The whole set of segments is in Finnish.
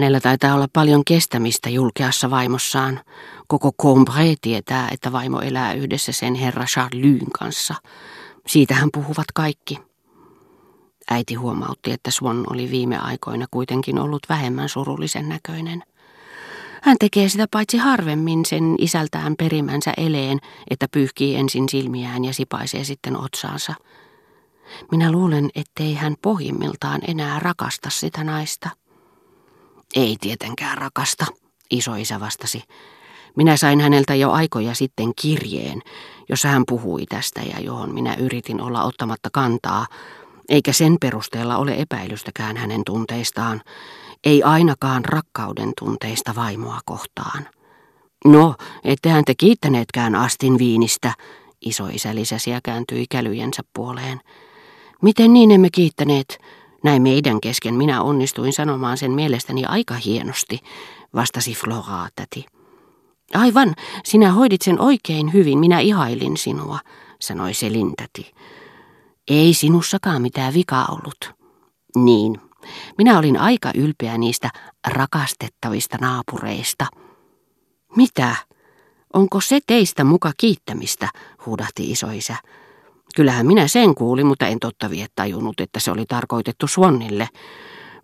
Hänellä taitaa olla paljon kestämistä julkeassa vaimossaan. Koko Combré tietää, että vaimo elää yhdessä sen herra Charlyn kanssa. Siitähän puhuvat kaikki. Äiti huomautti, että Swan oli viime aikoina kuitenkin ollut vähemmän surullisen näköinen. Hän tekee sitä paitsi harvemmin sen isältään perimänsä eleen, että pyyhkii ensin silmiään ja sipaisee sitten otsaansa. Minä luulen, ettei hän pohjimmiltaan enää rakasta sitä naista. Ei tietenkään rakasta, isoisä vastasi. Minä sain häneltä jo aikoja sitten kirjeen, jossa hän puhui tästä ja johon minä yritin olla ottamatta kantaa, eikä sen perusteella ole epäilystäkään hänen tunteistaan, ei ainakaan rakkauden tunteista vaimoa kohtaan. No, ettehän te kiittäneetkään Astin viinistä, isoisä lisäsi ja kääntyi kälyjensä puoleen. Miten niin emme kiittäneet? Näin meidän kesken minä onnistuin sanomaan sen mielestäni aika hienosti, vastasi Flora täti. Aivan, sinä hoidit sen oikein hyvin, minä ihailin sinua, sanoi Selintäti. Ei sinussakaan mitään vikaa ollut. Niin, minä olin aika ylpeä niistä rakastettavista naapureista. Mitä? Onko se teistä muka kiittämistä, huudahti isoisä. Kyllähän minä sen kuulin, mutta en totta vie tajunnut, että se oli tarkoitettu Swannille.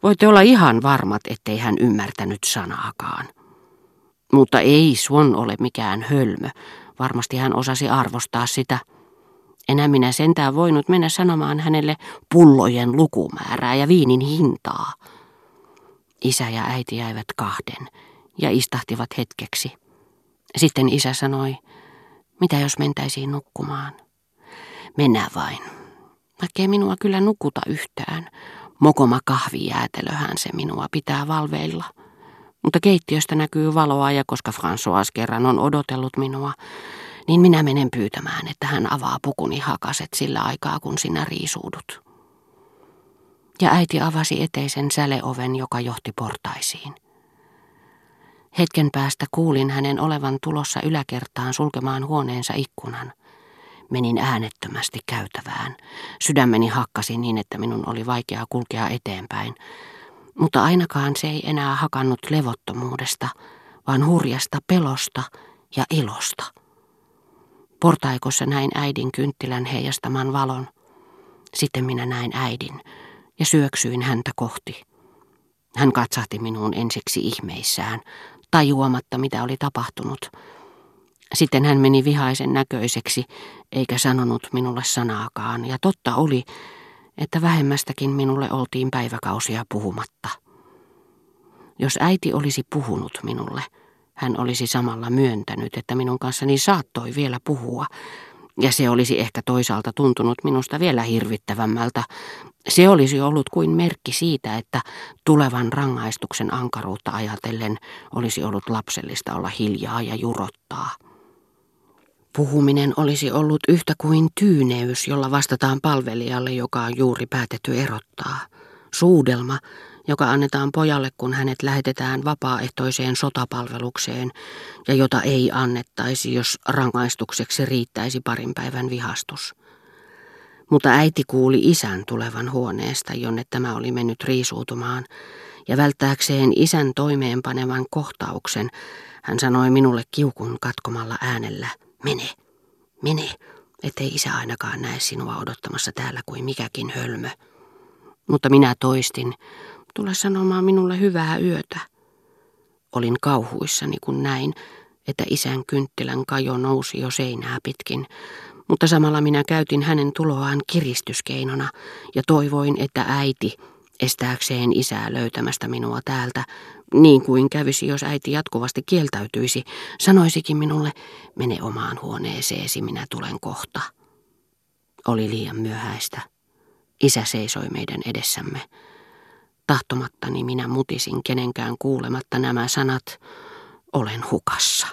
Voitte olla ihan varmat, ettei hän ymmärtänyt sanaakaan. Mutta ei Swan ole mikään hölmö. Varmasti hän osasi arvostaa sitä. Enää minä sentään voinut mennä sanomaan hänelle pullojen lukumäärää ja viinin hintaa. Isä ja äiti jäivät kahden ja istahtivat hetkeksi. Sitten isä sanoi, mitä jos mentäisiin nukkumaan? Mennään vain. Vaikkei minua kyllä nukuta yhtään. Mokoma kahvijäätelöhän se minua pitää valveilla. Mutta keittiöstä näkyy valoa ja koska François kerran on odotellut minua, niin minä menen pyytämään, että hän avaa pukuni hakaset sillä aikaa, kun sinä riisuudut. Ja äiti avasi eteisen säleoven, joka johti portaisiin. Hetken päästä kuulin hänen olevan tulossa yläkertaan sulkemaan huoneensa ikkunan. Menin äänettömästi käytävään. Sydämeni hakkasi niin, että minun oli vaikea kulkea eteenpäin. Mutta ainakaan se ei enää hakannut levottomuudesta, vaan hurjasta pelosta ja ilosta. Portaikossa näin äidin kynttilän heijastaman valon. Sitten minä näin äidin ja syöksyin häntä kohti. Hän katsahti minuun ensiksi ihmeissään, tajuamatta mitä oli tapahtunut. Sitten hän meni vihaisen näköiseksi, eikä sanonut minulle sanaakaan, ja totta oli, että vähemmästäkin minulle oltiin päiväkausia puhumatta. Jos äiti olisi puhunut minulle, hän olisi samalla myöntänyt, että minun kanssani saattoi vielä puhua, ja se olisi ehkä toisaalta tuntunut minusta vielä hirvittävämmältä. Se olisi ollut kuin merkki siitä, että tulevan rangaistuksen ankaruutta ajatellen olisi ollut lapsellista olla hiljaa ja jurottaa. Puhuminen olisi ollut yhtä kuin tyyneys, jolla vastataan palvelijalle, joka on juuri päätetty erottaa. Suudelma, joka annetaan pojalle, kun hänet lähetetään vapaaehtoiseen sotapalvelukseen ja jota ei annettaisi, jos rangaistukseksi riittäisi parin päivän vihastus. Mutta äiti kuuli isän tulevan huoneesta, jonne tämä oli mennyt riisuutumaan, ja välttääkseen isän toimeenpanevan kohtauksen, hän sanoi minulle kiukun katkomalla äänellä, mene, mene, ettei isä ainakaan näe sinua odottamassa täällä kuin mikäkin hölmö. Mutta minä toistin, Tule sanomaan minulle hyvää yötä. Olin kauhuissani, kun näin, että isän kynttilän kajo nousi jo seinää pitkin, mutta samalla minä käytin hänen tuloaan kiristyskeinona ja toivoin, että äiti, estääkseen isää löytämästä minua täältä, niin kuin kävisi, jos äiti jatkuvasti kieltäytyisi, sanoisikin minulle, mene omaan huoneeseesi, minä tulen kohta. Oli liian myöhäistä. Isä seisoi meidän edessämme. Tahtomattani minä mutisin kenenkään kuulematta nämä sanat, olen hukassa.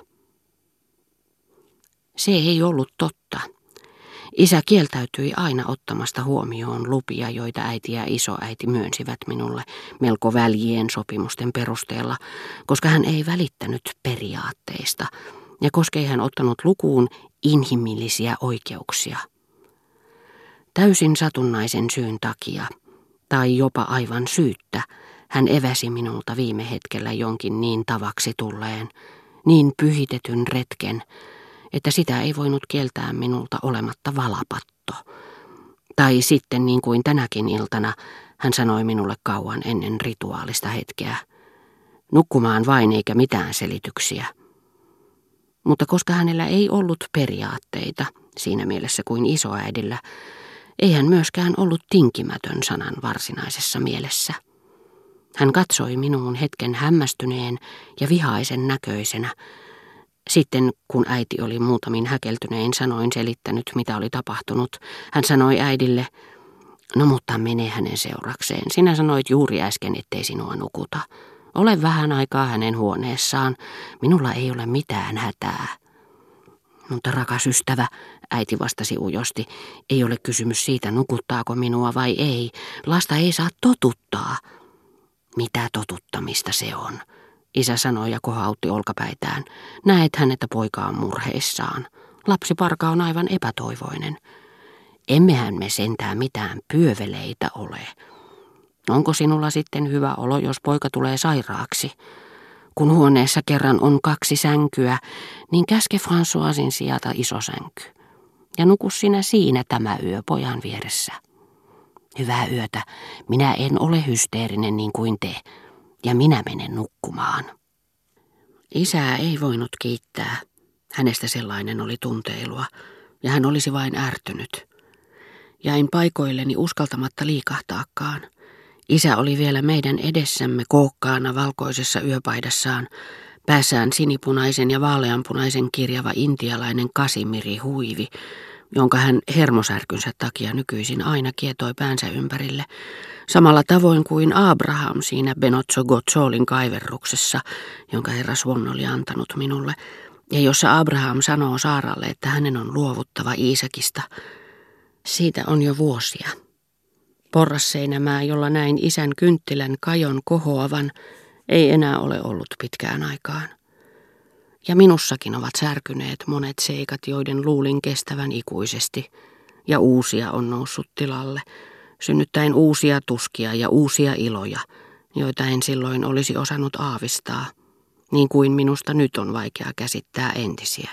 Se ei ollut totta. Isä kieltäytyi aina ottamasta huomioon lupia, joita äiti ja isoäiti myönsivät minulle melko väljien sopimusten perusteella, koska hän ei välittänyt periaatteista ja koska ei hän ottanut lukuun inhimillisiä oikeuksia. Täysin satunnaisen syyn takia – tai jopa aivan syyttä, Hän eväsi minulta viime hetkellä jonkin niin tavaksi tulleen, niin pyhitetyn retken, että sitä ei voinut kieltää minulta olematta valapatto. Tai sitten niin kuin tänäkin iltana, hän sanoi minulle kauan ennen rituaalista hetkeä. Nukkumaan vain eikä mitään selityksiä. Mutta koska hänellä ei ollut periaatteita, siinä mielessä kuin isoäidillä, ei hän myöskään ollut tinkimätön sanan varsinaisessa mielessä. Hän katsoi minuun hetken hämmästyneen ja vihaisen näköisenä. Sitten kun äiti oli muutamin häkeltynein sanoin selittänyt, mitä oli tapahtunut, hän sanoi äidille, no mutta mene hänen seurakseen. Sinä sanoit juuri äsken, ettei sinua nukuta. Ole vähän aikaa hänen huoneessaan. Minulla ei ole mitään hätää. Mutta rakas ystävä, äiti vastasi ujosti, ei ole kysymys siitä, nukuttaako minua vai ei. Lasta ei saa totuttaa. Mitä totuttamista se on? Isä sanoi ja kohautti olkapäitään. Näet hän, että poika on murheissaan. Lapsiparka on aivan epätoivoinen. Emmehän me sentään mitään pyöveleitä ole. Onko sinulla sitten hyvä olo, jos poika tulee sairaaksi? Kun huoneessa kerran on kaksi sänkyä, niin käske Françoisin sijata iso sänky. Ja nuku sinä siinä tämä yö pojan vieressä. Hyvää yötä. Minä en ole hysteerinen niin kuin te. Ja minä menen nukkumaan. Isää ei voinut kiittää. Hänestä sellainen oli tunteilua, ja hän olisi vain ärtynyt. Jäin paikoilleni uskaltamatta liikahtaakaan. Isä oli vielä meidän edessämme kookkaana valkoisessa yöpaidassaan, päässään sinipunaisen ja vaaleanpunaisen kirjava intialainen kasimiri huivi, jonka hän hermosärkynsä takia nykyisin aina kietoi päänsä ympärille, samalla tavoin kuin Abraham siinä Benozzo Gozzolin kaiverruksessa, jonka herra Swan oli antanut minulle, ja jossa Abraham sanoo Saaralle, että hänen on luovuttava Iisakista. Siitä on jo vuosia. Porrasseinämää, jolla näin isän kynttilän kajon kohoavan, ei enää ole ollut pitkään aikaan. Ja minussakin ovat särkyneet monet seikat, joiden luulin kestävän ikuisesti, ja uusia on noussut tilalle, synnyttäen uusia tuskia ja uusia iloja, joita en silloin olisi osannut aavistaa, niin kuin minusta nyt on vaikea käsittää entisiä.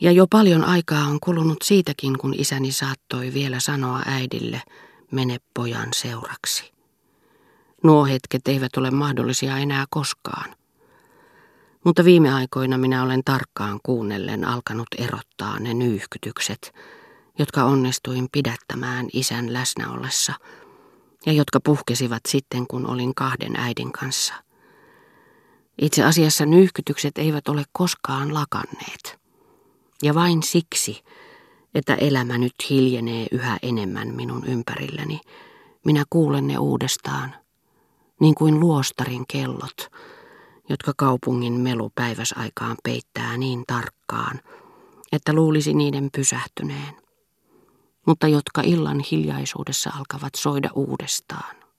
Ja jo paljon aikaa on kulunut siitäkin, kun isäni saattoi vielä sanoa äidille, mene pojan seuraksi. Nuo hetket eivät ole mahdollisia enää koskaan. Mutta viime aikoina minä olen tarkkaan kuunnellen alkanut erottaa ne nyyhkytykset, jotka onnistuin pidättämään isän läsnä ollessa ja jotka puhkesivat sitten, kun olin kahden äidin kanssa. Itse asiassa nyyhkytykset eivät ole koskaan lakanneet. Ja vain siksi, että elämä nyt hiljenee yhä enemmän minun ympärilläni, minä kuulen ne uudestaan, niin kuin luostarin kellot, jotka kaupungin melu päiväsaikaan peittää niin tarkkaan, että luulisi niiden pysähtyneen, mutta jotka illan hiljaisuudessa alkavat soida uudestaan.